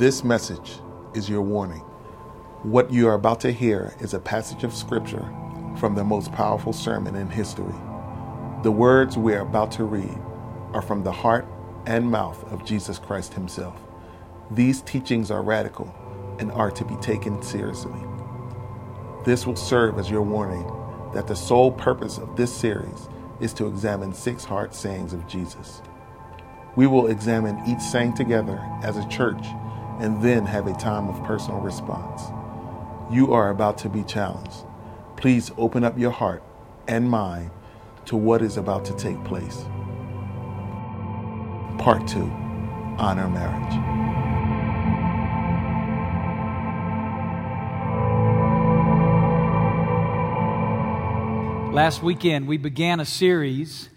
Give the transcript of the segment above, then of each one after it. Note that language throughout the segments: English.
This message is your warning. What you are about to hear is a passage of Scripture from the most powerful sermon in history. The words we are about to read are from the heart and mouth of Jesus Christ Himself. These teachings are radical and are to be taken seriously. This will serve as your warning that the sole purpose of this series is to examine six heart sayings of Jesus. We will examine each saying together as a church and then have a time of personal response. You are about to be challenged. Please open up your heart and mind to what is about to take place. Part 2 Honor Marriage. Last weekend, we began a series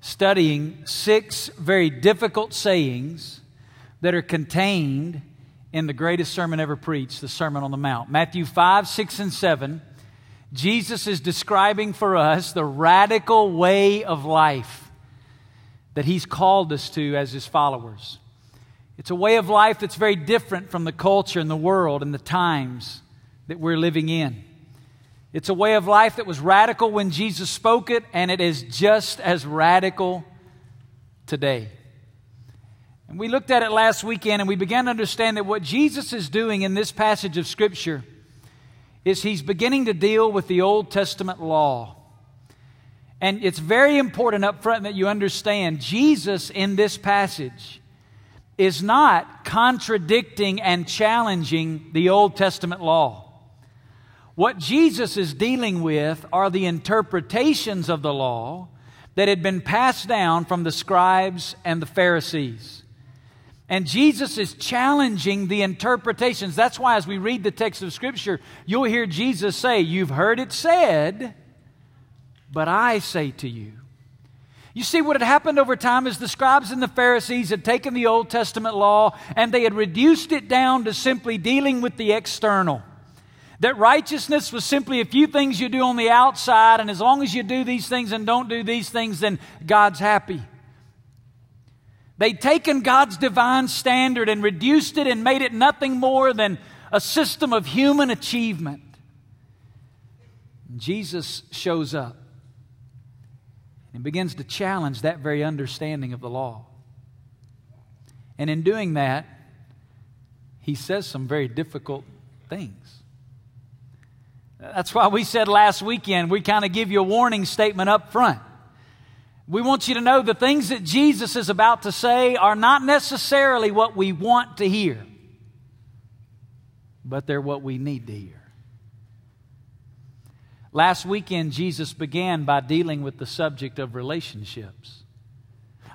studying six very difficult sayings that are contained in the greatest sermon ever preached, the Sermon on the Mount. Matthew 5, 6, and 7. Jesus is describing for us the radical way of life that he's called us to as his followers. It's a way of life that's very different from the culture and the world and the times that we're living in. It's a way of life that was radical when Jesus spoke it, and it is just as radical today. And we looked at it last weekend, and we began to understand that what Jesus is doing in this passage of Scripture is he's beginning to deal with the Old Testament law. And it's very important up front that you understand Jesus in this passage is not contradicting and challenging the Old Testament law. What Jesus is dealing with are the interpretations of the law that had been passed down from the scribes and the Pharisees. And Jesus is challenging the interpretations. That's why, as we read the text of Scripture, you'll hear Jesus say, You've heard it said, but I say to you. You see, what had happened over time is the scribes and the Pharisees had taken the Old Testament law and they had reduced it down to simply dealing with the external. That righteousness was simply a few things you do on the outside, and as long as you do these things and don't do these things, then God's happy. They'd taken God's divine standard and reduced it and made it nothing more than a system of human achievement. Jesus shows up and begins to challenge that very understanding of the law. And in doing that, he says some very difficult things. That's why we said last weekend we kind of give you a warning statement up front. We want you to know the things that Jesus is about to say are not necessarily what we want to hear, but they're what we need to hear. Last weekend, Jesus began by dealing with the subject of relationships.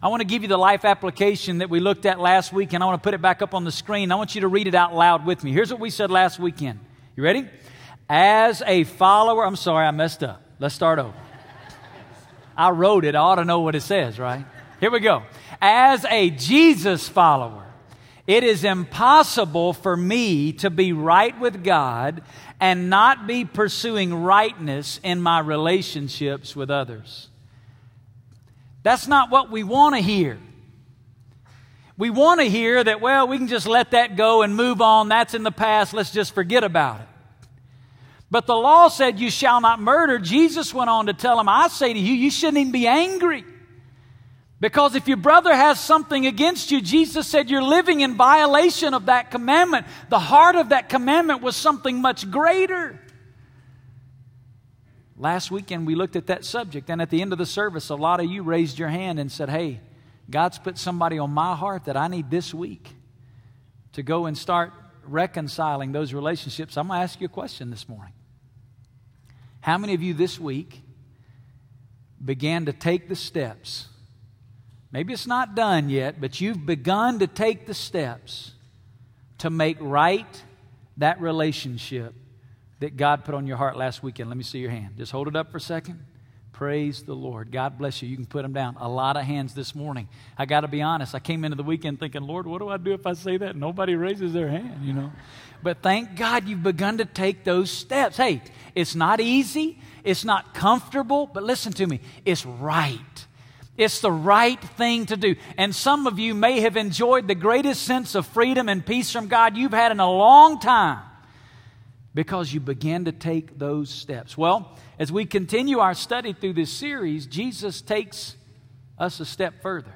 I want to give you the life application that we looked at last week, and I want to put it back up on the screen. I want you to read it out loud with me. Here's what we said last weekend. You ready? As a follower, I'm sorry, I messed up. Let's start over. I wrote it, I ought to know what it says, right? Here we go. As a Jesus follower, it is impossible for me to be right with God and not be pursuing rightness in my relationships with others. That's not what we want to hear. We want to hear that, well, we can just let that go and move on. That's in the past. Let's just forget about it. But the law said, You shall not murder. Jesus went on to tell him, I say to you, you shouldn't even be angry. Because if your brother has something against you, Jesus said you're living in violation of that commandment. The heart of that commandment was something much greater. Last weekend we looked at that subject, and at the end of the service, a lot of you raised your hand and said, Hey, God's put somebody on my heart that I need this week to go and start reconciling those relationships. I'm going to ask you a question this morning. How many of you this week began to take the steps? Maybe it's not done yet, but you've begun to take the steps to make right that relationship that God put on your heart last weekend. Let me see your hand. Just hold it up for a second. Praise the Lord. God bless you. You can put them down. A lot of hands this morning. I got to be honest. I came into the weekend thinking, Lord, what do I do if I say that? Nobody raises their hand, you know. But thank God you've begun to take those steps. Hey, it's not easy, it's not comfortable, but listen to me, it's right. It's the right thing to do. And some of you may have enjoyed the greatest sense of freedom and peace from God you've had in a long time because you began to take those steps. Well, as we continue our study through this series, Jesus takes us a step further.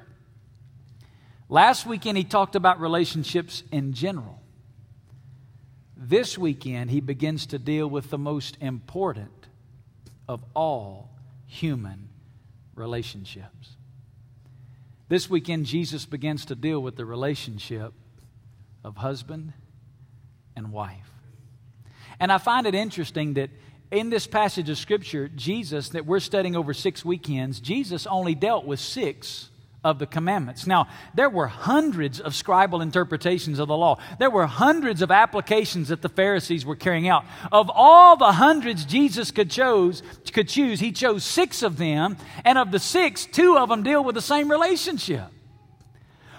Last weekend, he talked about relationships in general. This weekend, he begins to deal with the most important of all human relationships. This weekend, Jesus begins to deal with the relationship of husband and wife. And I find it interesting that in this passage of Scripture, Jesus, that we're studying over six weekends, Jesus only dealt with six of the commandments. Now, there were hundreds of scribal interpretations of the law. There were hundreds of applications that the Pharisees were carrying out. Of all the hundreds Jesus could chose, could choose, he chose 6 of them, and of the 6, 2 of them deal with the same relationship.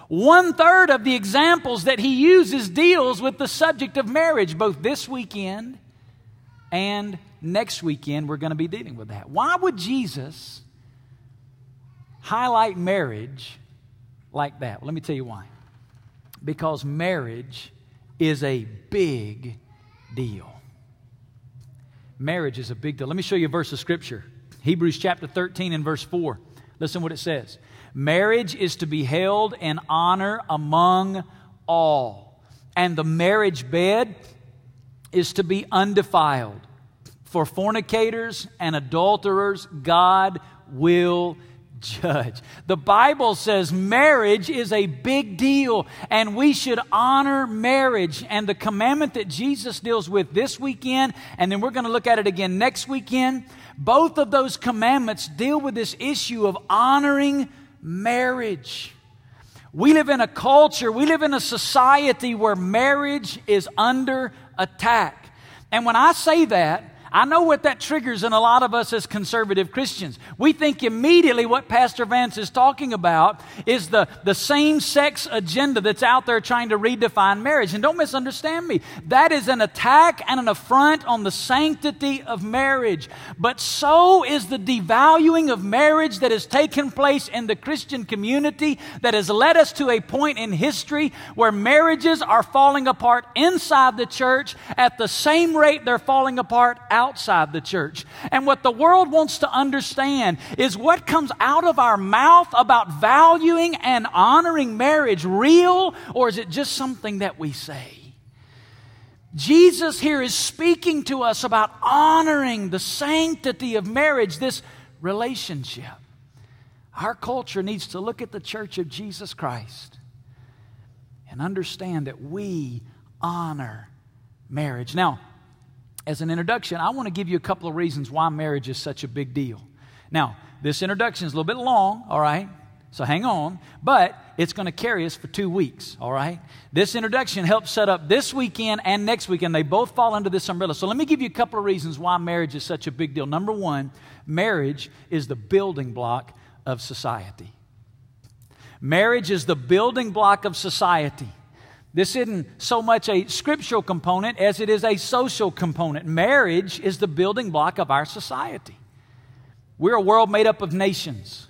One third of the examples that he uses deals with the subject of marriage, both this weekend and next weekend. We're going to be dealing with that. Why would Jesus highlight marriage like that? Well, let me tell you why. Because marriage is a big deal. Marriage is a big deal. Let me show you a verse of scripture Hebrews chapter 13 and verse 4. Listen what it says. Marriage is to be held in honor among all, and the marriage bed is to be undefiled. For fornicators and adulterers, God will judge. The Bible says marriage is a big deal and we should honor marriage. And the commandment that Jesus deals with this weekend, and then we're going to look at it again next weekend, both of those commandments deal with this issue of honoring marriage. We live in a culture, we live in a society where marriage is under attack. And when I say that, I know what that triggers in a lot of us as conservative Christians. We think immediately what Pastor Vance is talking about is the, the same sex agenda that's out there trying to redefine marriage. And don't misunderstand me. That is an attack and an affront on the sanctity of marriage. But so is the devaluing of marriage that has taken place in the Christian community that has led us to a point in history where marriages are falling apart inside the church at the same rate they're falling apart out outside the church. And what the world wants to understand is what comes out of our mouth about valuing and honoring marriage real, or is it just something that we say? Jesus here is speaking to us about honoring the sanctity of marriage, this relationship. Our culture needs to look at the church of Jesus Christ and understand that we honor marriage. Now, as an introduction, I want to give you a couple of reasons why marriage is such a big deal. Now, this introduction is a little bit long, all right? So hang on, but it's going to carry us for two weeks, all right? This introduction helps set up this weekend and next weekend. They both fall under this umbrella. So let me give you a couple of reasons why marriage is such a big deal. Number one, marriage is the building block of society. Marriage is the building block of society. This isn't so much a scriptural component as it is a social component. Marriage is the building block of our society. We're a world made up of nations.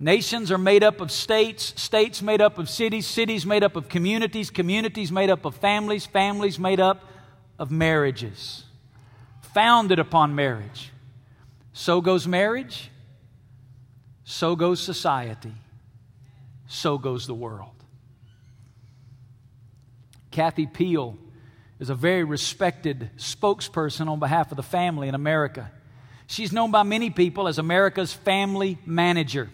Nations are made up of states, states made up of cities, cities made up of communities, communities made up of families, families made up of marriages, founded upon marriage. So goes marriage, so goes society, so goes the world. Kathy Peel is a very respected spokesperson on behalf of the family in America. She's known by many people as America's family manager.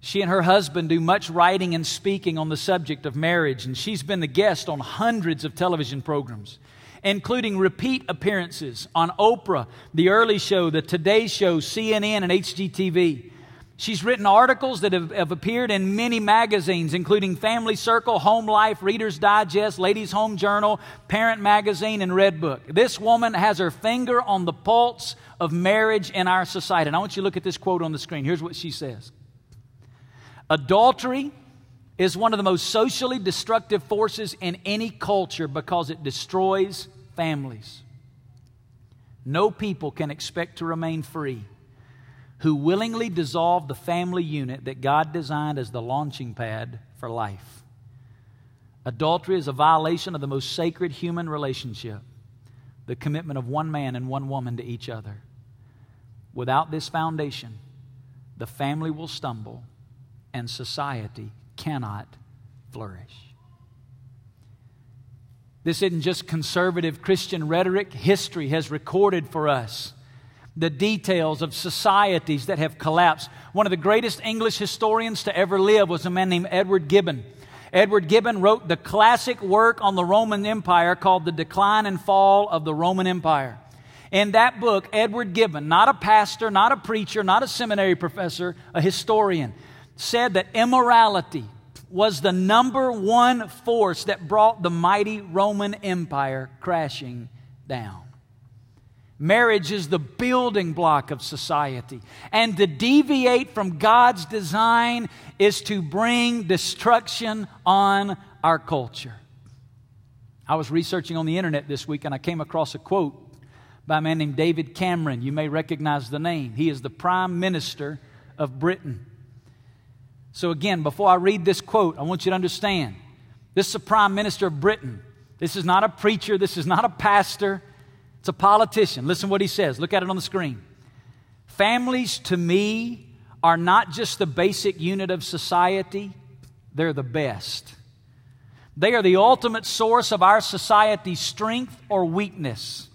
She and her husband do much writing and speaking on the subject of marriage, and she's been the guest on hundreds of television programs, including repeat appearances on Oprah, The Early Show, The Today Show, CNN, and HGTV. She's written articles that have, have, appeared in many magazines, including Family Circle, Home Life, Reader's Digest, Ladies' Home Journal, Parent Magazine, and Redbook. This woman has her finger on the pulse of marriage in our society. And I want you to look at this quote on the screen. Here's what she says Adultery is one of the most socially destructive forces in any culture because it destroys families. No people can expect to remain free who willingly dissolve the family unit that God designed as the launching pad for life. Adultery is a violation of the most sacred human relationship the commitment of one man and one woman to each other. Without this foundation, the family will stumble and society cannot flourish. This isn't just conservative Christian rhetoric. History has recorded for us the details of societies that have collapsed. One of the greatest English historians to ever live was a man named Edward Gibbon. Edward Gibbon wrote the classic work on the Roman Empire called The Decline and Fall of the Roman Empire. In that book, Edward Gibbon, not a pastor, not a preacher, not a seminary professor, a historian, said that immorality was the number one force that brought the mighty Roman Empire crashing down. Marriage is the building block of society. And to deviate from God's design is to bring destruction on our culture. I was researching on the internet this week and I came across a quote by a man named David Cameron. You may recognize the name. He is the Prime Minister of Britain. So, again, before I read this quote, I want you to understand this is the Prime Minister of Britain. This is not a preacher, this is not a pastor. It's a politician. Listen what he says. Look at it on the screen. Families to me are not just the basic unit of society, they're the best. They are the ultimate source of our society's strength or weakness.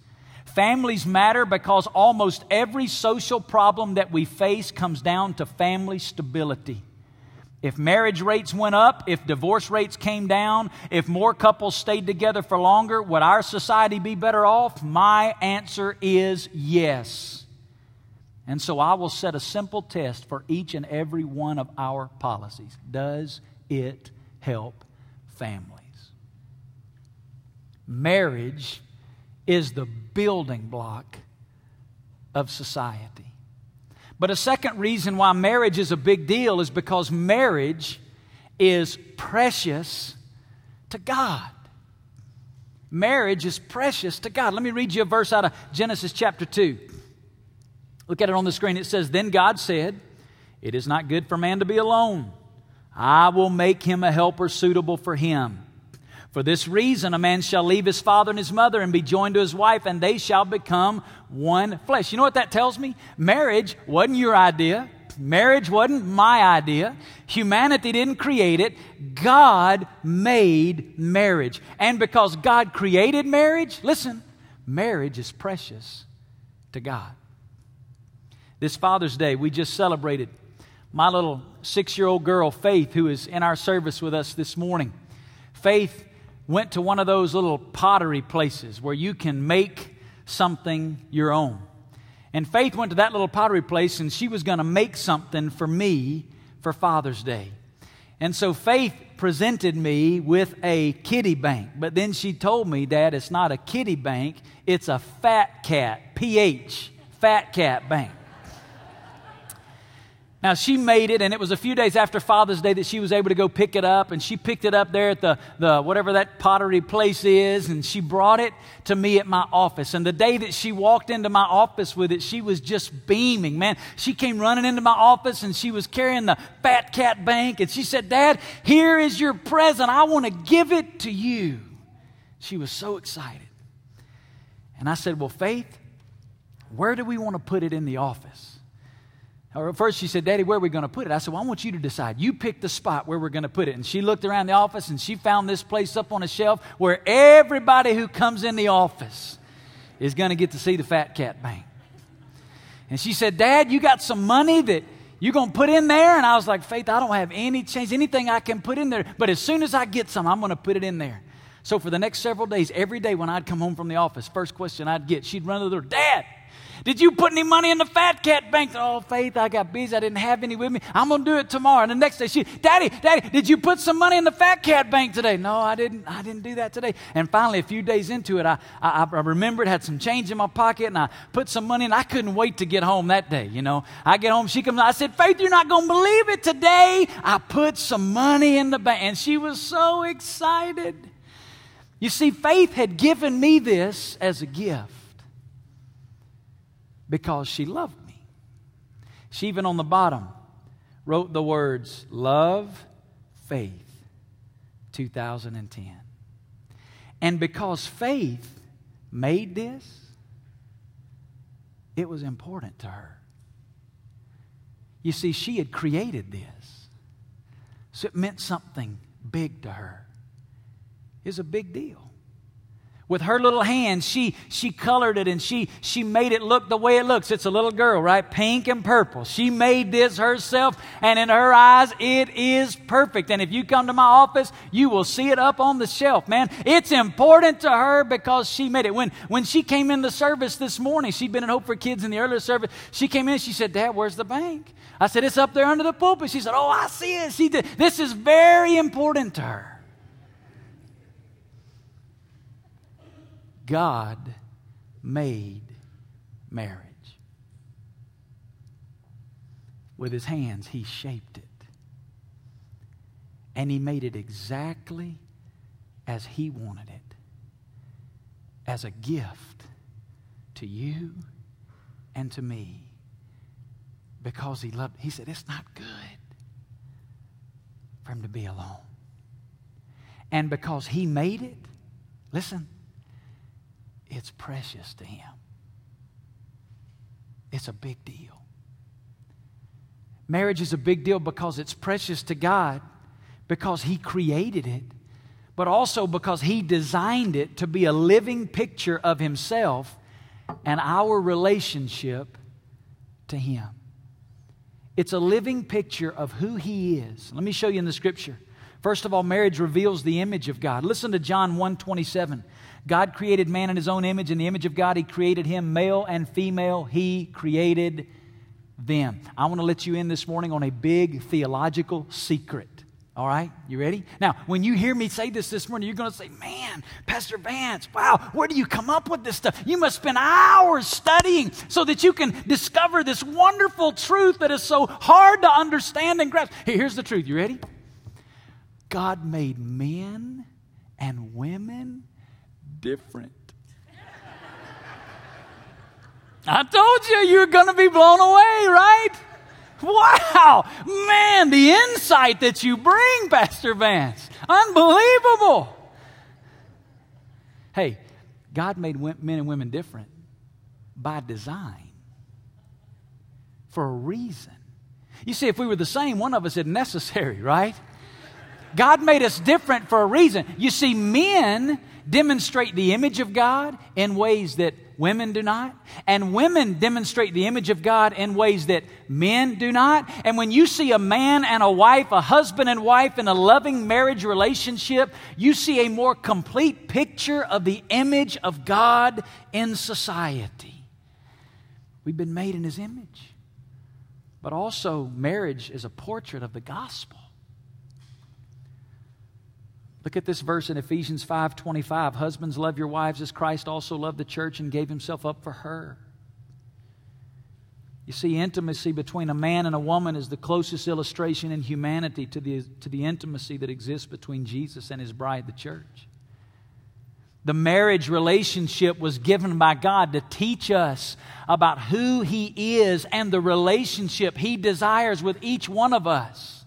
Families matter because almost every social problem that we face comes down to family stability. If marriage rates went up, if divorce rates came down, if more couples stayed together for longer, would our society be better off? My answer is yes. And so I will set a simple test for each and every one of our policies. Does it help families? Marriage is the building block of society. But a second reason why marriage is a big deal is because marriage is precious to God. Marriage is precious to God. Let me read you a verse out of Genesis chapter 2. Look at it on the screen. It says, Then God said, It is not good for man to be alone. I will make him a helper suitable for him. For this reason, a man shall leave his father and his mother and be joined to his wife, and they shall become one flesh. You know what that tells me? Marriage wasn't your idea. Marriage wasn't my idea. Humanity didn't create it. God made marriage. And because God created marriage, listen, marriage is precious to God. This Father's Day, we just celebrated my little six year old girl, Faith, who is in our service with us this morning. Faith went to one of those little pottery places where you can make something your own. And Faith went to that little pottery place and she was going to make something for me for Father's Day. And so Faith presented me with a kitty bank. But then she told me, Dad, it's not a kitty bank, it's a fat cat, PH, fat cat bank. Now, she made it, and it was a few days after Father's Day that she was able to go pick it up. And she picked it up there at the, the whatever that pottery place is, and she brought it to me at my office. And the day that she walked into my office with it, she was just beaming. Man, she came running into my office and she was carrying the Fat Cat Bank. And she said, Dad, here is your present. I want to give it to you. She was so excited. And I said, Well, Faith, where do we want to put it in the office? Or first she said, Daddy, where are we going to put it? I said, Well, I want you to decide. You pick the spot where we're going to put it. And she looked around the office and she found this place up on a shelf where everybody who comes in the office is going to get to see the Fat Cat Bank. And she said, Dad, you got some money that you're going to put in there? And I was like, Faith, I don't have any change, anything I can put in there. But as soon as I get some, I'm going to put it in there. So for the next several days, every day when I'd come home from the office, first question I'd get, she'd run to the door, Dad, did you put any money in the fat cat bank? Oh, Faith, I got busy. I didn't have any with me. I'm going to do it tomorrow. And the next day, she, Daddy, Daddy, did you put some money in the fat cat bank today? No, I didn't. I didn't do that today. And finally, a few days into it, I, I, I remembered, had some change in my pocket, and I put some money in. I couldn't wait to get home that day, you know. I get home, she comes, I said, Faith, you're not going to believe it today. I put some money in the bank. And she was so excited. You see, Faith had given me this as a gift because she loved me. She even on the bottom wrote the words love, faith, 2010. And because faith made this, it was important to her. You see, she had created this, so it meant something big to her. It's a big deal with her little hands she she colored it and she she made it look the way it looks. It's a little girl right? Pink and purple. She made this herself and in her eyes it is perfect. And if you come to my office you will see it up on the shelf man. It's important to her because she made it. When when she came in the service this morning she'd been in hope for kids in the earlier service. She came in she said dad where's the bank? I said it's up there under the pulpit. She said oh i see it. She did. This is very important to her God made marriage. With his hands, he shaped it. And he made it exactly as he wanted it as a gift to you and to me because he loved he said it's not good for him to be alone and because he made it listen it's precious to Him. It's a big deal. Marriage is a big deal because it's precious to God, because He created it, but also because He designed it to be a living picture of Himself and our relationship to Him. It's a living picture of who He is. Let me show you in the scripture. First of all, marriage reveals the image of God. Listen to John 1 27. God created man in his own image. In the image of God, he created him, male and female, he created them. I want to let you in this morning on a big theological secret. All right, you ready? Now, when you hear me say this this morning, you're going to say, Man, Pastor Vance, wow, where do you come up with this stuff? You must spend hours studying so that you can discover this wonderful truth that is so hard to understand and grasp. Here's the truth. You ready? God made men and women different. I told you you're going to be blown away, right? Wow, man, the insight that you bring, Pastor Vance, unbelievable. Hey, God made men and women different by design for a reason. You see, if we were the same, one of us is necessary, right? God made us different for a reason. You see, men demonstrate the image of God in ways that women do not, and women demonstrate the image of God in ways that men do not. And when you see a man and a wife, a husband and wife in a loving marriage relationship, you see a more complete picture of the image of God in society. We've been made in His image. But also, marriage is a portrait of the gospel. Look at this verse in Ephesians 5:25. Husbands love your wives as Christ also loved the church and gave himself up for her. You see, intimacy between a man and a woman is the closest illustration in humanity to the, to the intimacy that exists between Jesus and his bride, the church. The marriage relationship was given by God to teach us about who He is and the relationship He desires with each one of us.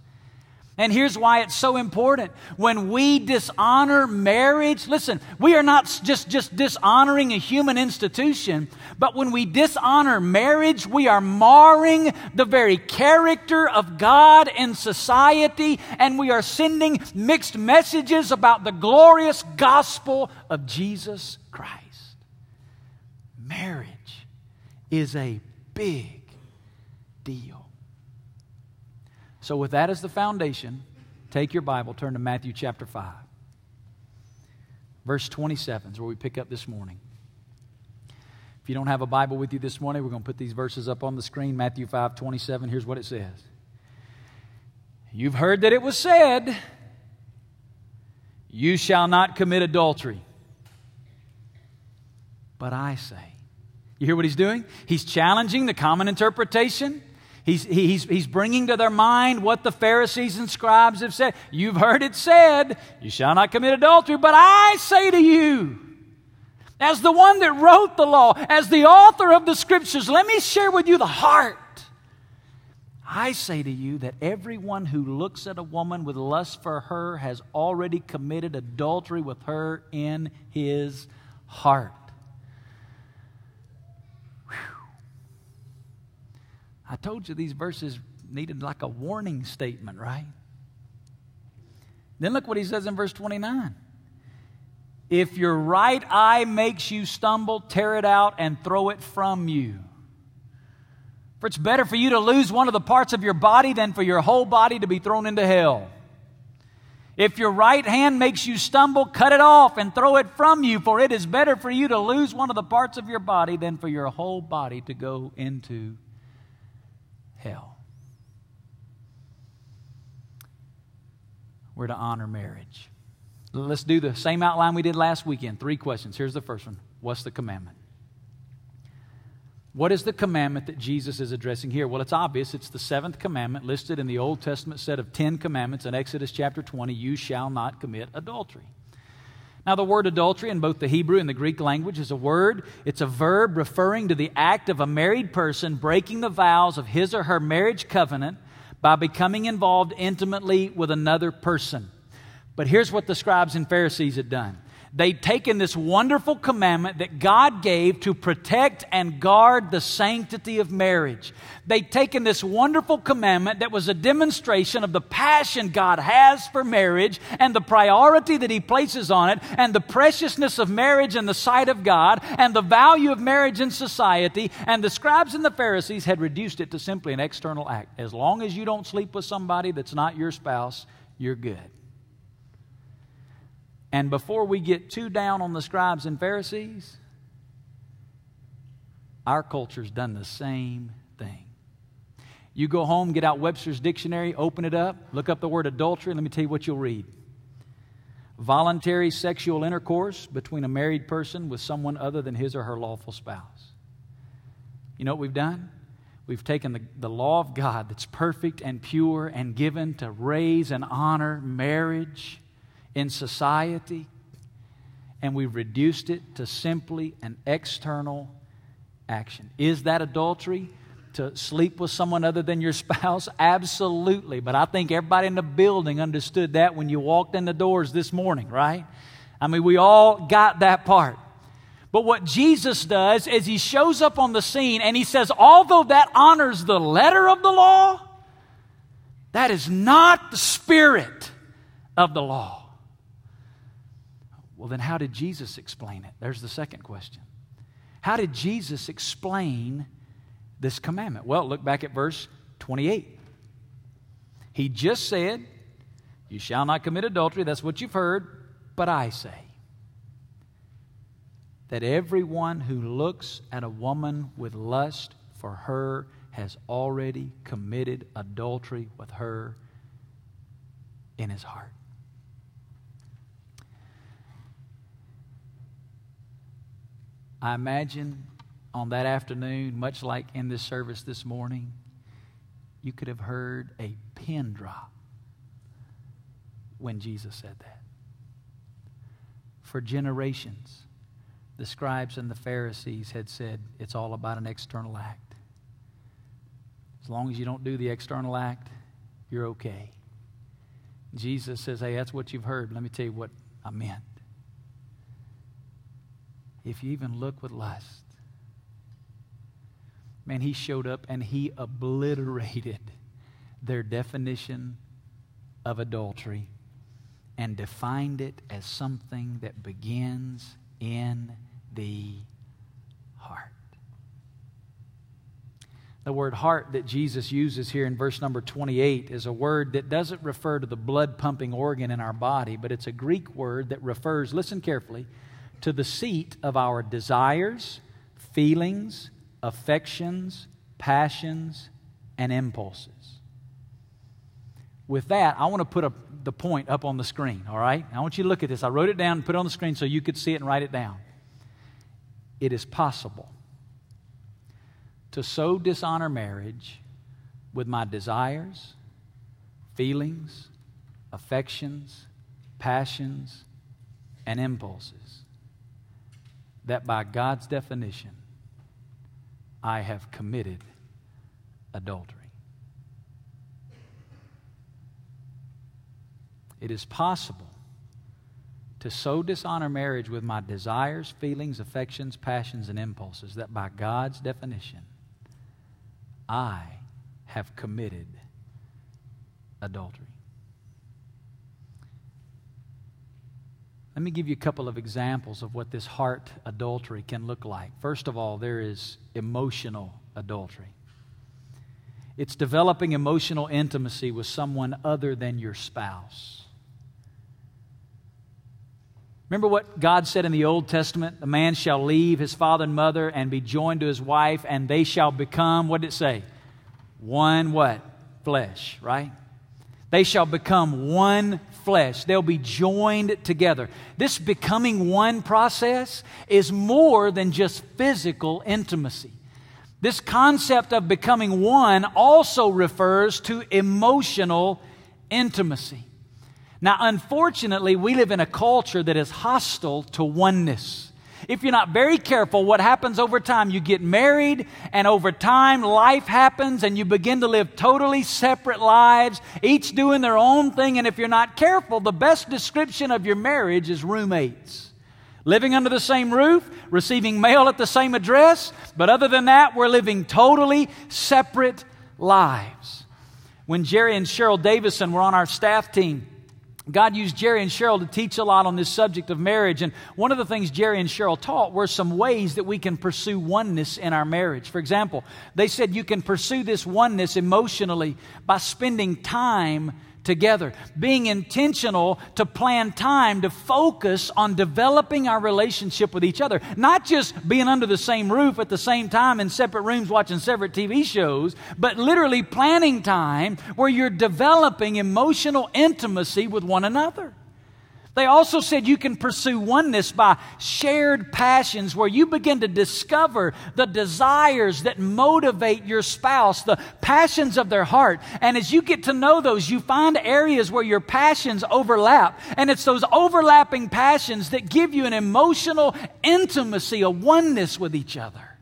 And here's why it's so important. When we dishonor marriage, listen, we are not just, just dishonoring a human institution, but when we dishonor marriage, we are marring the very character of God in society, and we are sending mixed messages about the glorious gospel of Jesus Christ. Marriage is a big deal. So, with that as the foundation, take your Bible, turn to Matthew chapter 5. Verse 27 is where we pick up this morning. If you don't have a Bible with you this morning, we're going to put these verses up on the screen. Matthew 5 27. Here's what it says You've heard that it was said, You shall not commit adultery. But I say, you hear what he's doing? He's challenging the common interpretation. He's, he's, he's bringing to their mind what the Pharisees and scribes have said. You've heard it said, You shall not commit adultery, but I say to you, as the one that wrote the law, as the author of the scriptures, let me share with you the heart I say to you that everyone who looks at a woman with lust for her has already committed adultery with her in his heart. I told you these verses needed like a warning statement, right? Then look what he says in verse 29. If your right eye makes you stumble, tear it out and throw it from you. For it's better for you to lose one of the parts of your body than for your whole body to be thrown into hell. If your right hand makes you stumble, cut it off and throw it from you, for it is better for you to lose one of the parts of your body than for your whole body to go into hell. We're to honor marriage. Let's do the same outline we did last weekend. Three questions. Here's the first one What's the commandment? What is the commandment that Jesus is addressing here? Well, it's obvious. It's the seventh commandment listed in the Old Testament set of Ten Commandments in Exodus chapter 20 You shall not commit adultery. Now, the word adultery in both the Hebrew and the Greek language is a word, it's a verb referring to the act of a married person breaking the vows of his or her marriage covenant by becoming involved intimately with another person. But here's what the scribes and Pharisees had done They'd taken this wonderful commandment that God gave to protect and guard the sanctity of marriage. They'd taken this wonderful commandment that was a demonstration of the passion God has for marriage and the priority that He places on it and the preciousness of marriage in the sight of God and the value of marriage in society. And the scribes and the Pharisees had reduced it to simply an external act. As long as you don't sleep with somebody that's not your spouse, you're good. And before we get too down on the scribes and Pharisees, our culture's done the same thing. You go home, get out Webster's dictionary, open it up, look up the word adultery, and let me tell you what you'll read. Voluntary sexual intercourse between a married person with someone other than his or her lawful spouse. You know what we've done? We've taken the, the law of God that's perfect and pure and given to raise and honor marriage in society, and we've reduced it to simply an external action. Is that adultery? To sleep with someone other than your spouse? Absolutely. But I think everybody in the building understood that when you walked in the doors this morning, right? I mean, we all got that part. But what Jesus does is he shows up on the scene and he says, although that honors the letter of the law, that is not the spirit of the law. Well, then, how did Jesus explain it? There's the second question. How did Jesus explain this commandment? Well, look back at verse 28. He just said, You shall not commit adultery. That's what you've heard. But I say that everyone who looks at a woman with lust for her has already committed adultery with her in his heart. I imagine on that afternoon, much like in this service this morning, you could have heard a pin drop when Jesus said that. For generations, the scribes and the Pharisees had said it's all about an external act. As long as you don't do the external act, you're okay. Jesus says, Hey, that's what you've heard. Let me tell you what I meant if you even look with lust. Man, he showed up and he obliterated their definition of adultery and defined it as something that begins in the heart. The word heart that Jesus uses here in verse number 28 is a word that doesn't refer to the blood pumping organ in our body, but it's a Greek word that refers, listen carefully, to the seat of our desires, feelings, affections, passions, and impulses. With that, I want to put a, the point up on the screen, all right? I want you to look at this. I wrote it down and put it on the screen so you could see it and write it down. It is possible to so dishonor marriage with my desires, feelings, affections, passions, and impulses that by God's definition, I have committed adultery. It is possible to so dishonor marriage with my desires, feelings, affections, passions, and impulses that by God's definition, I have committed adultery. Let me give you a couple of examples of what this heart adultery can look like. First of all, there is emotional adultery. It's developing emotional intimacy with someone other than your spouse. Remember what God said in the Old Testament? The man shall leave his father and mother and be joined to his wife, and they shall become, what did it say? One what? Flesh, right? They shall become one flesh. They'll be joined together. This becoming one process is more than just physical intimacy. This concept of becoming one also refers to emotional intimacy. Now, unfortunately, we live in a culture that is hostile to oneness. If you're not very careful, what happens over time? You get married, and over time, life happens, and you begin to live totally separate lives, each doing their own thing. And if you're not careful, the best description of your marriage is roommates. Living under the same roof, receiving mail at the same address, but other than that, we're living totally separate lives. When Jerry and Cheryl Davison were on our staff team, God used Jerry and Cheryl to teach a lot on this subject of marriage. And one of the things Jerry and Cheryl taught were some ways that we can pursue oneness in our marriage. For example, they said you can pursue this oneness emotionally by spending time together, being intentional to plan time to focus on developing our relationship with each other, not just being under the same roof at the same time in separate rooms watching separate TV shows, but literally planning time where you're developing emotional intimacy with one another. They also said you can pursue oneness by shared passions where you begin to discover the desires that motivate your spouse, the passions of their heart. And as you get to know those, you find areas where your passions overlap. And it's those overlapping passions that give you an emotional intimacy, a oneness with each other.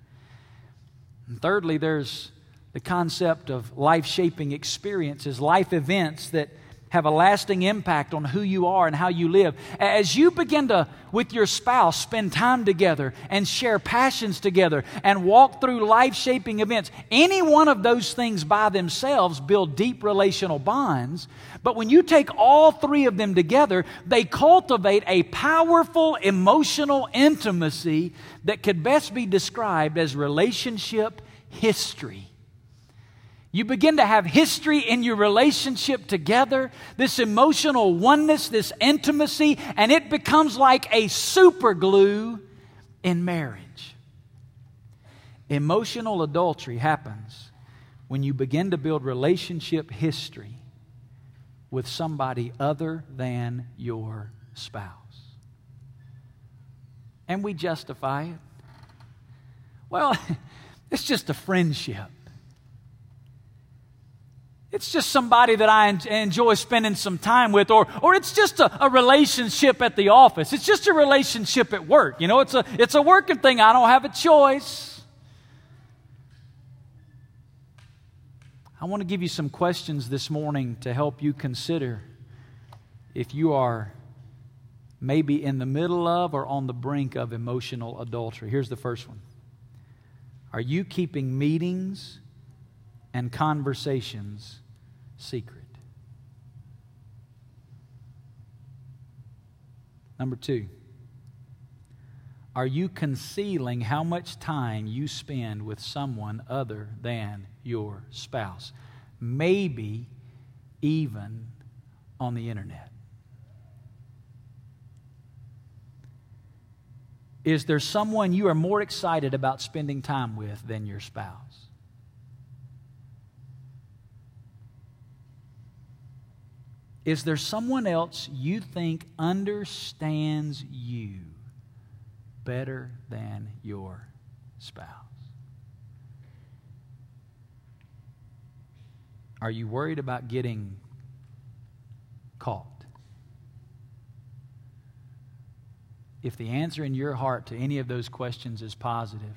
And thirdly, there's the concept of life shaping experiences, life events that have a lasting impact on who you are and how you live. As you begin to, with your spouse, spend time together and share passions together and walk through life shaping events, any one of those things by themselves build deep relational bonds. But when you take all three of them together, they cultivate a powerful emotional intimacy that could best be described as relationship history. You begin to have history in your relationship together, this emotional oneness, this intimacy, and it becomes like a super glue in marriage. Emotional adultery happens when you begin to build relationship history with somebody other than your spouse. And we justify it. Well, it's just a friendship. It's just somebody that I enjoy spending some time with, or, or it's just a, a, relationship at the office. It's just a relationship at work. You know, it's a, it's a working thing. I don't have a choice. I want to give you some questions this morning to help you consider if you are maybe in the middle of or on the brink of emotional adultery. Here's the first one Are you keeping meetings and conversations? Secret. Number two, are you concealing how much time you spend with someone other than your spouse? Maybe even on the internet. Is there someone you are more excited about spending time with than your spouse? Is there someone else you think understands you better than your spouse? Are you worried about getting caught? If the answer in your heart to any of those questions is positive,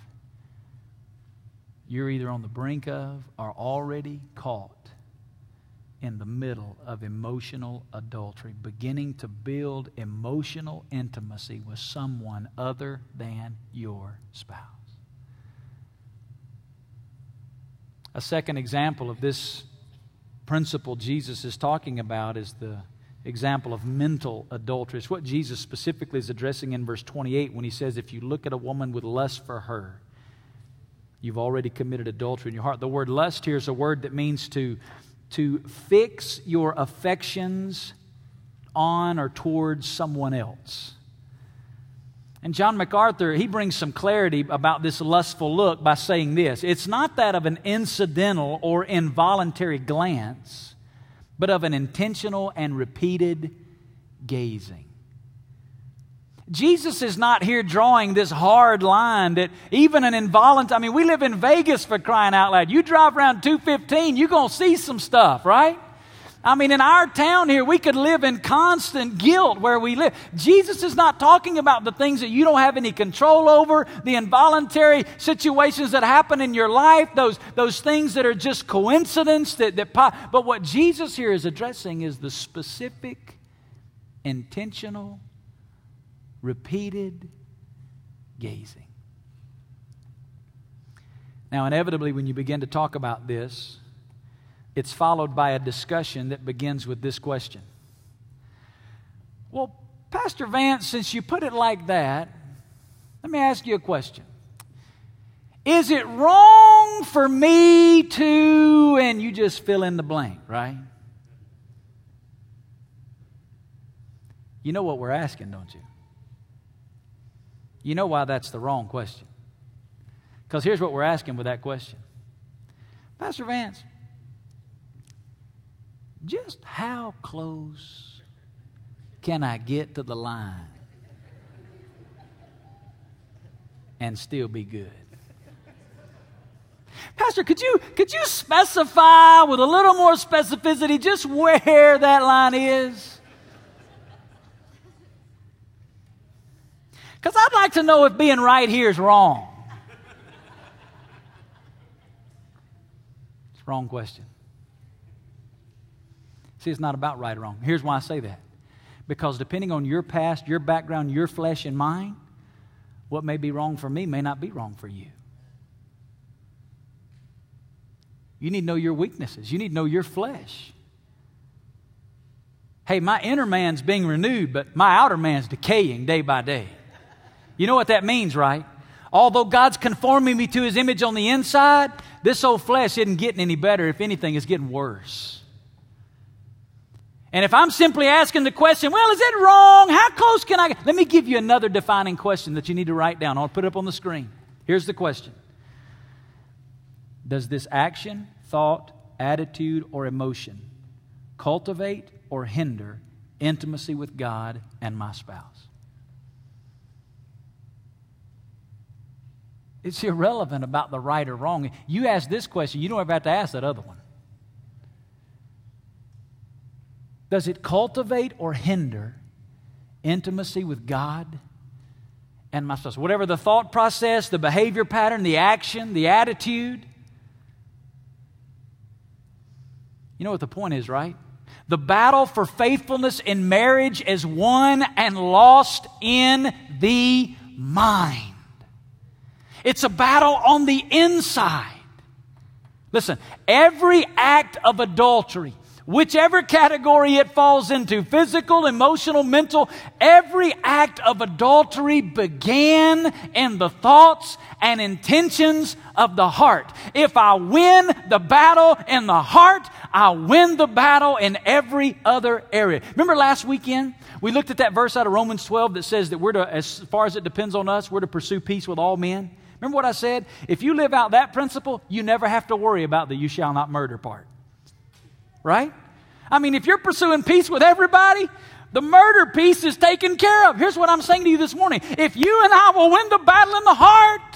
you're either on the brink of or already caught in the middle of emotional adultery, beginning to build emotional intimacy with someone other than your spouse. A second example of this principle Jesus is talking about is the example of mental adultery. It's what Jesus specifically is addressing in verse 28 when he says, If you look at a woman with lust for her, you've already committed adultery in your heart. The word lust here is a word that means to, to fix your affections on or towards someone else. And John MacArthur, he brings some clarity about this lustful look by saying this it's not that of an incidental or involuntary glance, but of an intentional and repeated gazing. Jesus is not here drawing this hard line that even an involuntary, I mean, we live in Vegas for crying out loud. You drive around 215, you're going to see some stuff, right? I mean, in our town here, we could live in constant guilt where we live. Jesus is not talking about the things that you don't have any control over, the involuntary situations that happen in your life, those, those things that are just coincidence. That, that pop. But what Jesus here is addressing is the specific, intentional, repeated gazing. Now, inevitably, when you begin to talk about this, it's followed by a discussion that begins with this question Well, Pastor Vance, since you put it like that, let me ask you a question. Is it wrong for me to, and you just fill in the blank, right? You know what we're asking, don't you? You know why that's the wrong question. Because here's what we're asking with that question Pastor Vance, just how close can I get to the line and still be good? Pastor, could you, could you specify with a little more specificity just where that line is? Because I'd like to know if being right here is wrong. It's wrong question. See, it's not about right or wrong. Here's why I say that. Because depending on your past, your background, your flesh, and mine, what may be wrong for me may not be wrong for you. You need to know your weaknesses, you need to know your flesh. Hey, my inner man's being renewed, but my outer man's decaying day by day. You know what that means, right? Although God's conforming me to his image on the inside, this old flesh isn't getting any better. If anything, it's getting worse. And if I'm simply asking the question, well, is it wrong? How close can I get? Let me give you another defining question that you need to write down. I'll put it up on the screen. Here's the question Does this action, thought, attitude, or emotion cultivate or hinder intimacy with God and my spouse? It's irrelevant about the right or wrong. You ask this question, you don't ever have to ask that other one. Does it cultivate or hinder intimacy with God and my spouse? Whatever the thought process, the behavior pattern, the action, the attitude. You know what the point is, right? The battle for faithfulness in marriage is won and lost in the mind. It's a battle on the inside. Listen, every act of adultery, whichever category it falls into physical, emotional, mental every act of adultery began in the thoughts and intentions of the heart. If I win the battle in the heart, I win the battle in every other area. Remember last weekend? We looked at that verse out of Romans 12 that says that we're to, as far as it depends on us, we're to pursue peace with all men. Remember what I said? If you live out that principle, you never have to worry about the you shall not murder part right? I mean, if you're pursuing peace with everybody, the murder piece is taken care of. Here's what I'm saying to you this morning. If you and I will win the battle in the heart,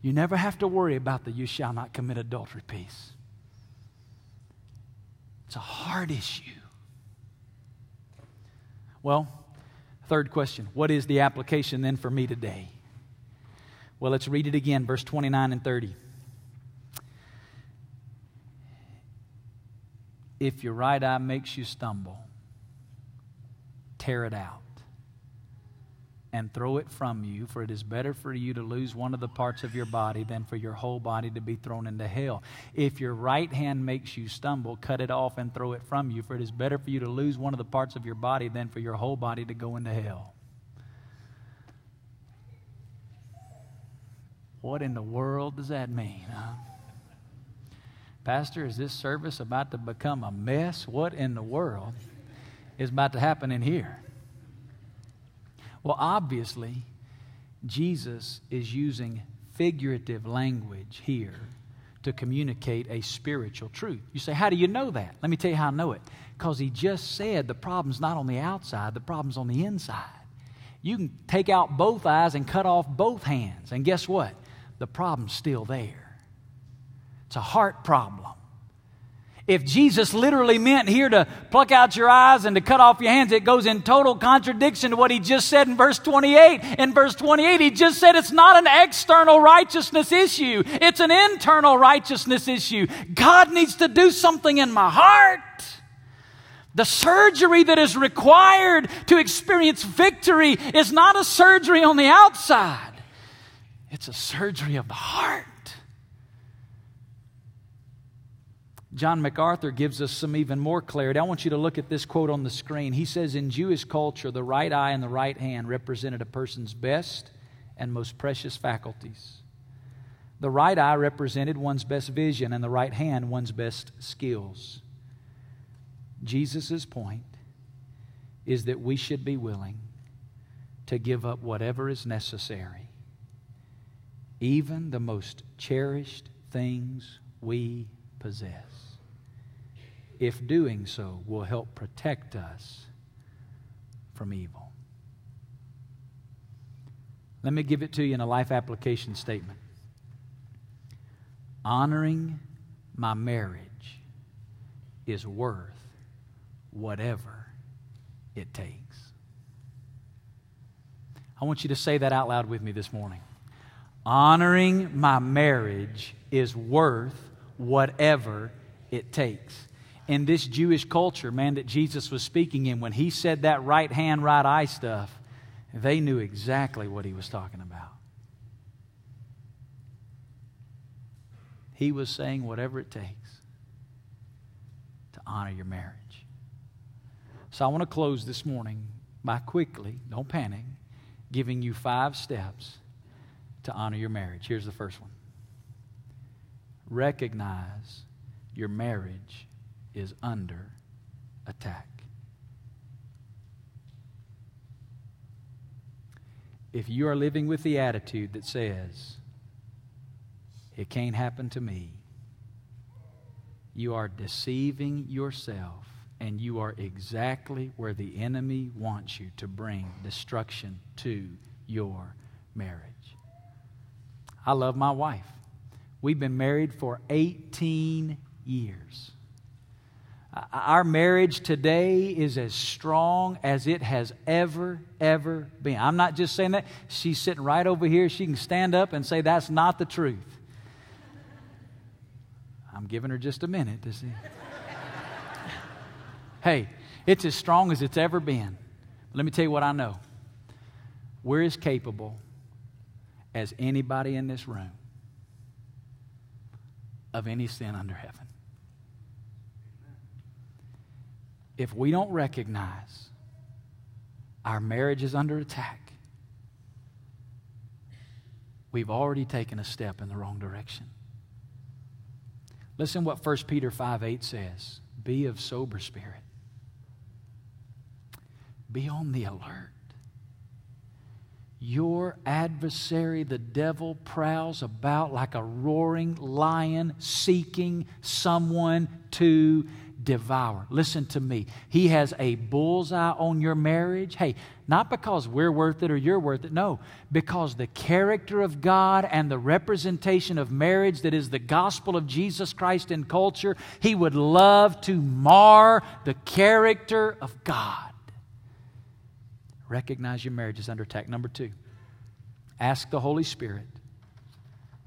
you never have to worry about the you shall not commit adultery piece. It's a hard issue. Well, third question What is the application then for me today? Well, let's read it again, verse 29 and 30. If your right eye makes you stumble, tear it out and throw it from you, for it is better for you to lose one of the parts of your body than for your whole body to be thrown into hell. If your right hand makes you stumble, cut it off and throw it from you, for it is better for you to lose one of the parts of your body than for your whole body to go into hell. What in the world does that mean? Huh? Pastor, is this service about to become a mess? What in the world is about to happen in here? Well, obviously, Jesus is using figurative language here to communicate a spiritual truth. You say, How do you know that? Let me tell you how I know it. Because he just said the problem's not on the outside, the problem's on the inside. You can take out both eyes and cut off both hands, and guess what? The problem's still there. It's a heart problem. If Jesus literally meant here to pluck out your eyes and to cut off your hands, it goes in total contradiction to what he just said in verse 28. In verse 28, he just said it's not an external righteousness issue, it's an internal righteousness issue. God needs to do something in my heart. The surgery that is required to experience victory is not a surgery on the outside, it's a surgery of the heart. John MacArthur gives us some even more clarity. I want you to look at this quote on the screen. He says, In Jewish culture, the right eye and the right hand represented a person's best and most precious faculties. The right eye represented one's best vision, and the right hand, one's best skills. Jesus' point is that we should be willing to give up whatever is necessary, even the most cherished things we possess if doing so will help protect us from evil. Let me give it to you in a life application statement. Honoring my marriage is worth whatever it takes. I want you to say that out loud with me this morning. Honoring my marriage is worth whatever it takes in this Jewish culture, man, that Jesus was speaking in, when he said that right hand, right eye stuff, they knew exactly what he was talking about. He was saying whatever it takes to honor your marriage. So I want to close this morning by quickly, don't panic, giving you five steps to honor your marriage. Here's the first one recognize your marriage is under attack. If you are living with the attitude that says, it can't happen to me, you are deceiving yourself and you are exactly where the enemy wants you to bring destruction to your marriage. I love my wife. We've been married for 18 years. Uh, our marriage today is as strong as it has ever, ever been. I'm not just saying that. She's sitting right over here. She can stand up and say that's not the truth. I'm giving her just a minute to see. hey, it's as strong as it's ever been. Let me tell you what I know. We're as capable as anybody in this room of any sin under heaven. if we don't recognize our marriage is under attack, we've already taken a step in the wrong direction. Listen what 1 Peter 5 8 says Be of sober spirit, be on the alert. Your adversary, the devil, prowls about like a roaring lion seeking someone to devour. Listen to me. He has a bullseye on your marriage. Hey, not because we're worth it or you're worth it. No, because the character of God and the representation of marriage that is the gospel of Jesus Christ in culture, He would love to mar the character of God. Recognize your marriage is under attack. Number two, ask the Holy Spirit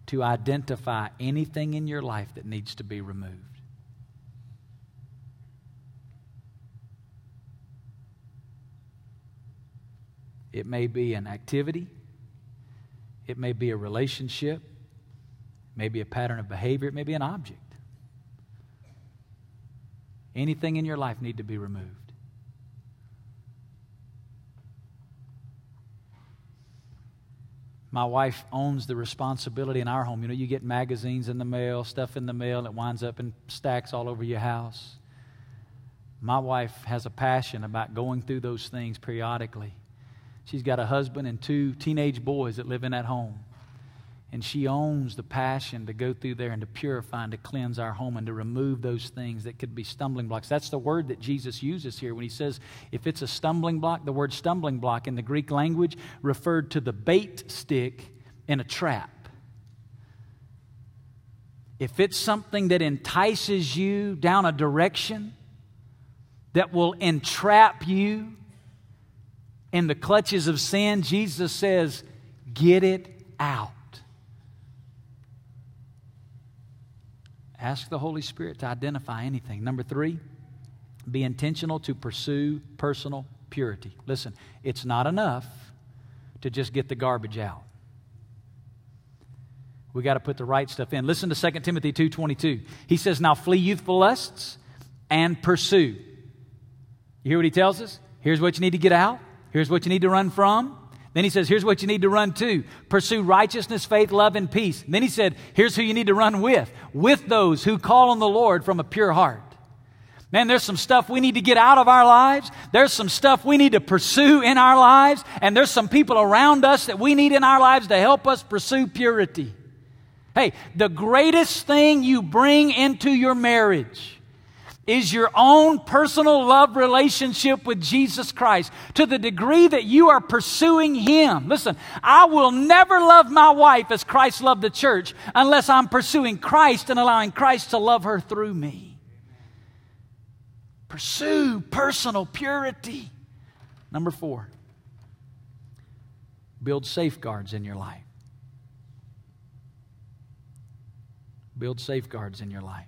to identify anything in your life that needs to be removed. It may be an activity, it may be a relationship, maybe a pattern of behavior, it may be an object. Anything in your life need to be removed. My wife owns the responsibility in our home. You know, you get magazines in the mail, stuff in the mail, it winds up in stacks all over your house. My wife has a passion about going through those things periodically. She's got a husband and two teenage boys that live in that home. And she owns the passion to go through there and to purify and to cleanse our home and to remove those things that could be stumbling blocks. That's the word that Jesus uses here when he says, if it's a stumbling block, the word stumbling block in the Greek language referred to the bait stick in a trap. If it's something that entices you down a direction that will entrap you in the clutches of sin, Jesus says, get it out. Ask the Holy Spirit to identify anything. Number three, be intentional to pursue personal purity. Listen, it's not enough to just get the garbage out. We got to put the right stuff in. Listen to 2 Timothy 2:22. He says, "Now flee youthful lusts and pursue." You hear what he tells us? Here's what you need to get out. Here's what you need to run from. Then he says, here's what you need to run to pursue righteousness, faith, love, and peace. Then he said, here's who you need to run with with those who call on the Lord from a pure heart. Man, there's some stuff we need to get out of our lives. There's some stuff we need to pursue in our lives. And there's some people around us that we need in our lives to help us pursue purity. Hey, the greatest thing you bring into your marriage is your own personal love relationship with Jesus Christ to the degree that you are pursuing Him. Listen, I will never love my wife as Christ loved the church unless I'm pursuing Christ and allowing Christ to love her through me. Pursue personal purity. Number four, build safeguards in your life. Build safeguards in your life.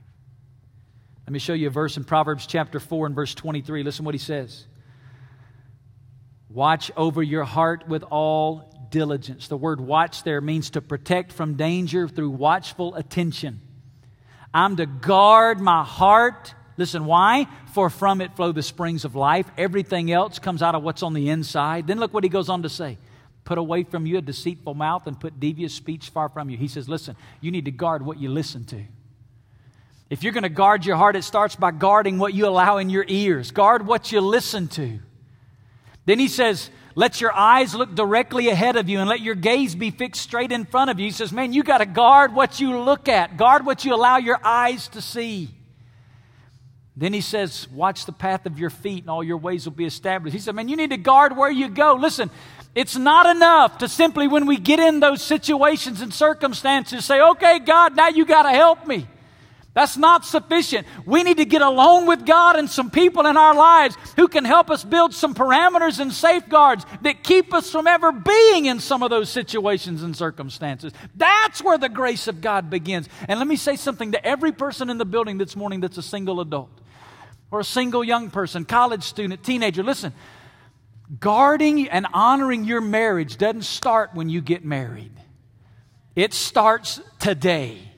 Let me show you a verse in Proverbs chapter 4 and verse 23. Listen what he says. Watch over your heart with all diligence. The word watch there means to protect from danger through watchful attention. I'm to guard my heart. Listen, why? For from it flow the springs of life. Everything else comes out of what's on the inside. Then look what he goes on to say. Put away from you a deceitful mouth and put devious speech far from you. He says, listen, you need to guard what you listen to. If you're going to guard your heart, it starts by guarding what you allow in your ears, guard what you listen to. Then he says, let your eyes look directly ahead of you and let your gaze be fixed straight in front of you. He says, man, you got to guard what you look at, guard what you allow your eyes to see. Then he says, Watch the path of your feet, and all your ways will be established. He said, Man, you need to guard where you go. Listen, it's not enough to simply, when we get in those situations and circumstances, say, Okay, God, now you got to help me. That's not sufficient. We need to get alone with God and some people in our lives who can help us build some parameters and safeguards that keep us from ever being in some of those situations and circumstances. That's where the grace of God begins. And let me say something to every person in the building this morning that's a single adult or a single young person, college student, teenager. Listen, guarding and honoring your marriage doesn't start when you get married, it starts today.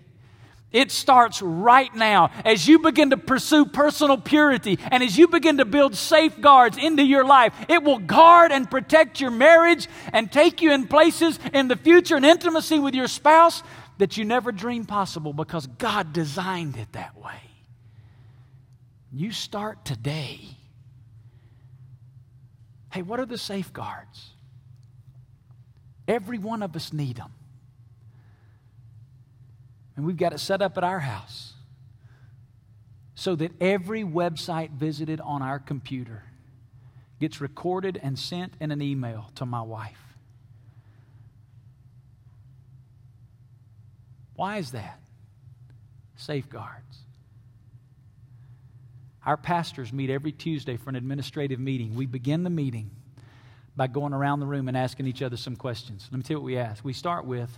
It starts right now. As you begin to pursue personal purity and as you begin to build safeguards into your life, it will guard and protect your marriage and take you in places in the future and intimacy with your spouse that you never dreamed possible because God designed it that way. You start today. Hey, what are the safeguards? Every one of us need them. And we've got it set up at our house so that every website visited on our computer gets recorded and sent in an email to my wife. Why is that? Safeguards. Our pastors meet every Tuesday for an administrative meeting. We begin the meeting by going around the room and asking each other some questions. Let me tell you what we ask. We start with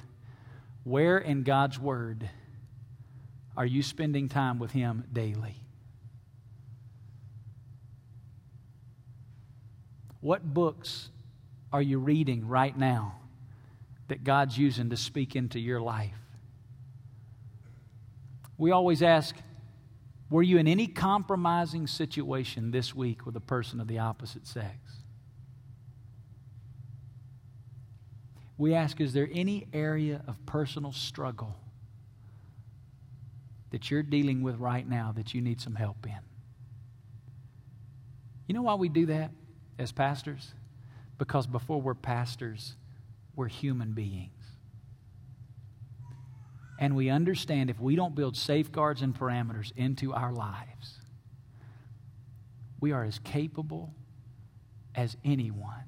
where in God's Word are you spending time with Him daily? What books are you reading right now that God's using to speak into your life? We always ask, were you in any compromising situation this week with a person of the opposite sex? We ask, is there any area of personal struggle that you're dealing with right now that you need some help in? You know why we do that as pastors? Because before we're pastors, we're human beings. And we understand if we don't build safeguards and parameters into our lives, we are as capable as anyone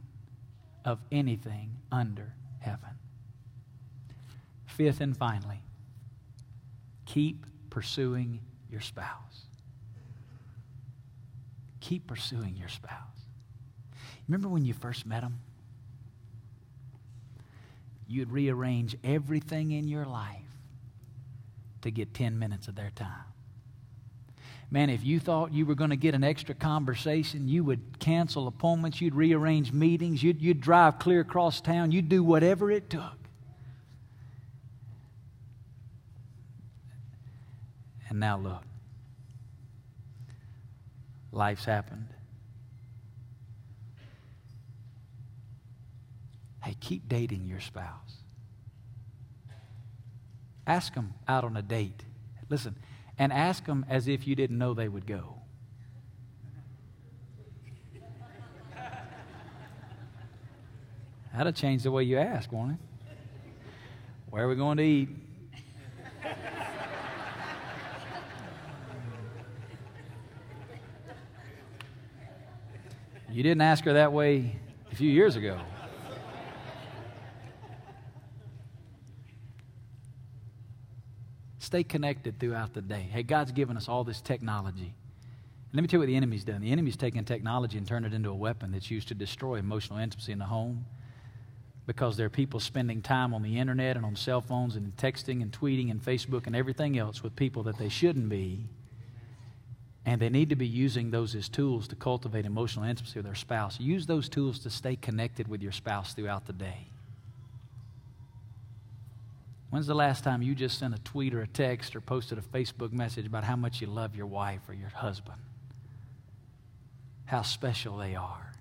of anything under heaven. Fifth and finally, keep pursuing your spouse. Keep pursuing your spouse. Remember when you first met them? You'd rearrange everything in your life to get 10 minutes of their time. Man, if you thought you were going to get an extra conversation, you would cancel appointments, you'd rearrange meetings, you'd, you'd drive clear across town, you'd do whatever it took. And now look, life's happened. Hey, keep dating your spouse. Ask them out on a date. Listen, and ask them as if you didn't know they would go. That'll change the way you ask, won't it? Where are we going to eat? You didn't ask her that way a few years ago. Stay connected throughout the day. Hey, God's given us all this technology. Let me tell you what the enemy's done. The enemy's taken technology and turned it into a weapon that's used to destroy emotional intimacy in the home because there are people spending time on the internet and on cell phones and texting and tweeting and Facebook and everything else with people that they shouldn't be. And they need to be using those as tools to cultivate emotional intimacy with their spouse. Use those tools to stay connected with your spouse throughout the day. When's the last time you just sent a tweet or a text or posted a Facebook message about how much you love your wife or your husband? How special they are.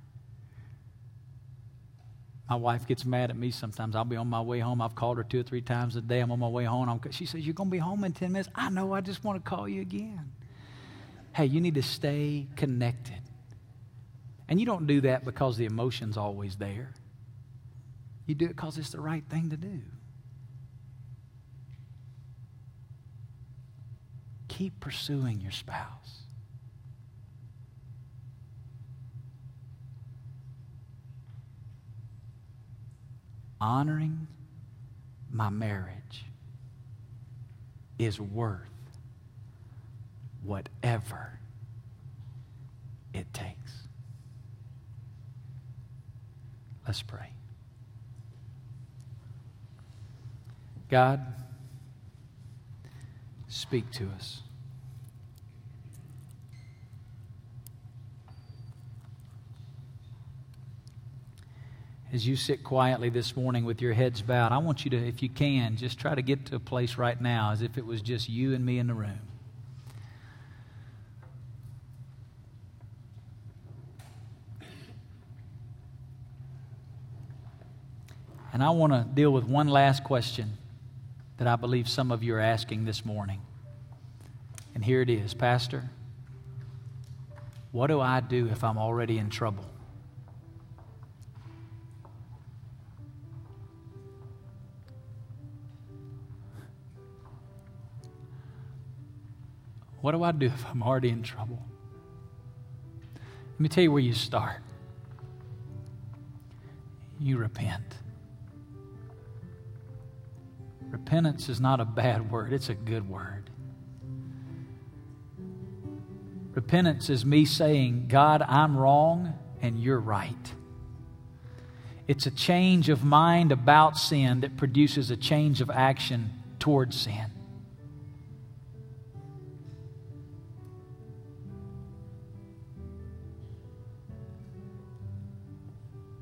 My wife gets mad at me sometimes. I'll be on my way home. I've called her two or three times a day. I'm on my way home. she says, You're going to be home in 10 minutes. I know. I just want to call you again. Hey, you need to stay connected. And you don't do that because the emotion's always there. You do it because it's the right thing to do. Keep pursuing your spouse. Honoring my marriage is worth whatever it takes. Let's pray. God, speak to us. as you sit quietly this morning with your heads bowed, I want you to, if you can, just try to get to a place right now as if it was just you and me in the room. And I want to deal with one last question that I believe some of you are asking this morning. And here it is Pastor, what do I do if I'm already in trouble? What do I do if I'm already in trouble? Let me tell you where you start. You repent. Repentance is not a bad word, it's a good word. Repentance is me saying, God, I'm wrong and you're right. It's a change of mind about sin that produces a change of action towards sin.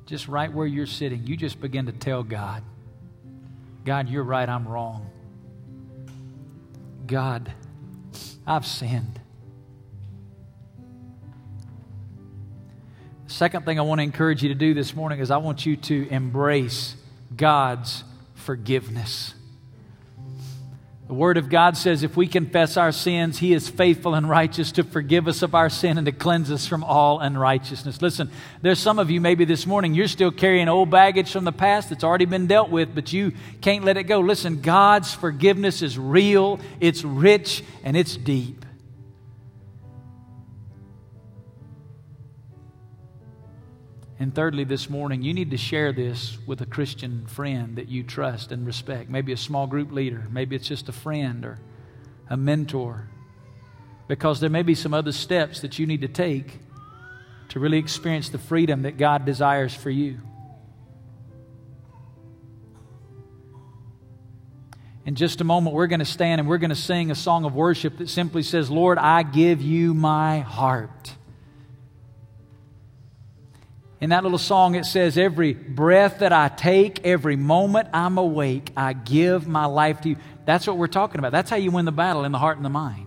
just right where you're sitting, you just begin to tell God, God, you're right, I'm wrong. God, I've sinned. Second thing I want to encourage you to do this morning is I want you to embrace God's forgiveness. The Word of God says if we confess our sins, He is faithful and righteous to forgive us of our sin and to cleanse us from all unrighteousness. Listen, there's some of you maybe this morning, you're still carrying old baggage from the past that's already been dealt with, but you can't let it go. Listen, God's forgiveness is real, it's rich, and it's deep. And thirdly, this morning, you need to share this with a Christian friend that you trust and respect. Maybe a small group leader, maybe it's just a friend or a mentor. Because there may be some other steps that you need to take to really experience the freedom that God desires for you. In just a moment, we're going to stand and we're going to sing a song of worship that simply says, Lord, I give you my heart. In that little song, it says, Every breath that I take, every moment I'm awake, I give my life to you. That's what we're talking about. That's how you win the battle in the heart and the mind.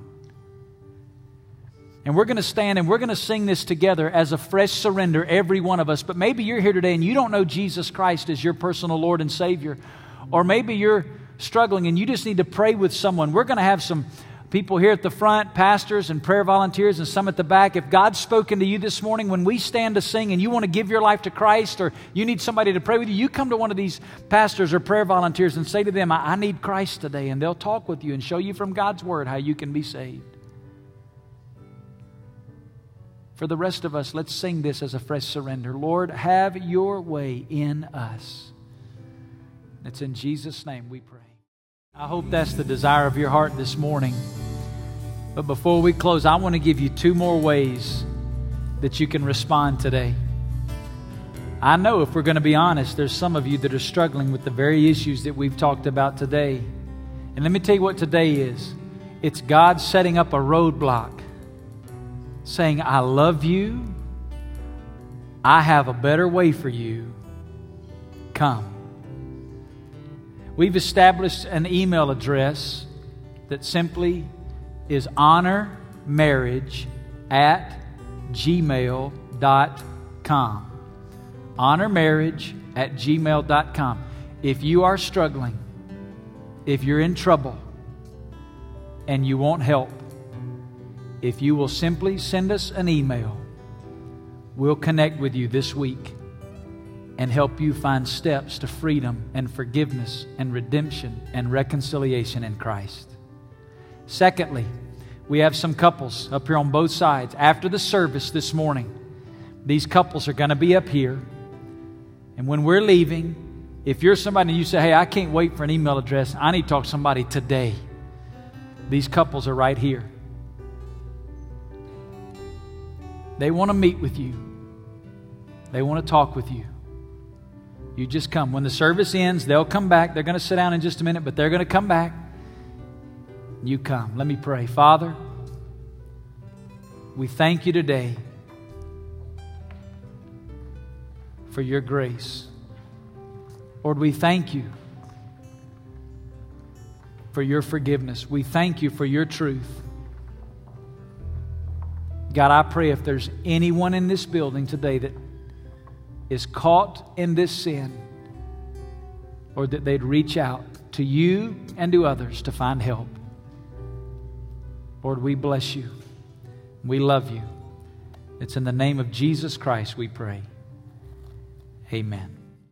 And we're going to stand and we're going to sing this together as a fresh surrender, every one of us. But maybe you're here today and you don't know Jesus Christ as your personal Lord and Savior. Or maybe you're struggling and you just need to pray with someone. We're going to have some people here at the front, pastors and prayer volunteers, and some at the back, if God's spoken to you this morning when we stand to sing and you want to give your life to Christ or you need somebody to pray with you, you come to one of these pastors or prayer volunteers and say to them, I, I need Christ today. And they'll talk with you and show you from God's Word how you can be saved. For the rest of us, let's sing this as a fresh surrender. Lord, have your way in us. It's in Jesus' name we pray. I hope that's the desire of your heart this morning. But before we close, I want to give you two more ways that you can respond today. I know if we're going to be honest, there's some of you that are struggling with the very issues that we've talked about today. And let me tell you what today is it's God setting up a roadblock, saying, I love you, I have a better way for you. Come. We've established an email address that simply is honormarriage at gmail.com. Honormarriage at gmail.com. If you are struggling, if you're in trouble, and you want help, if you will simply send us an email, we'll connect with you this week and help you find steps to freedom and forgiveness and redemption and reconciliation in Christ. Secondly, we have some couples up here on both sides. After the service this morning, these couples are going to be up here. And when we're leaving, if you're somebody and you say, hey, I can't wait for an email address, I need to talk to somebody today, these couples are right here. They want to meet with you, they want to talk with you. You just come. When the service ends, they'll come back. They're going to sit down in just a minute, but they're going to come back. You come. Let me pray. Father, we thank you today for your grace. Lord, we thank you for your forgiveness. We thank you for your truth. God, I pray if there's anyone in this building today that is caught in this sin, or that they'd reach out to you and to others to find help. Lord, we bless you. We love you. It's in the name of Jesus Christ we pray. Amen.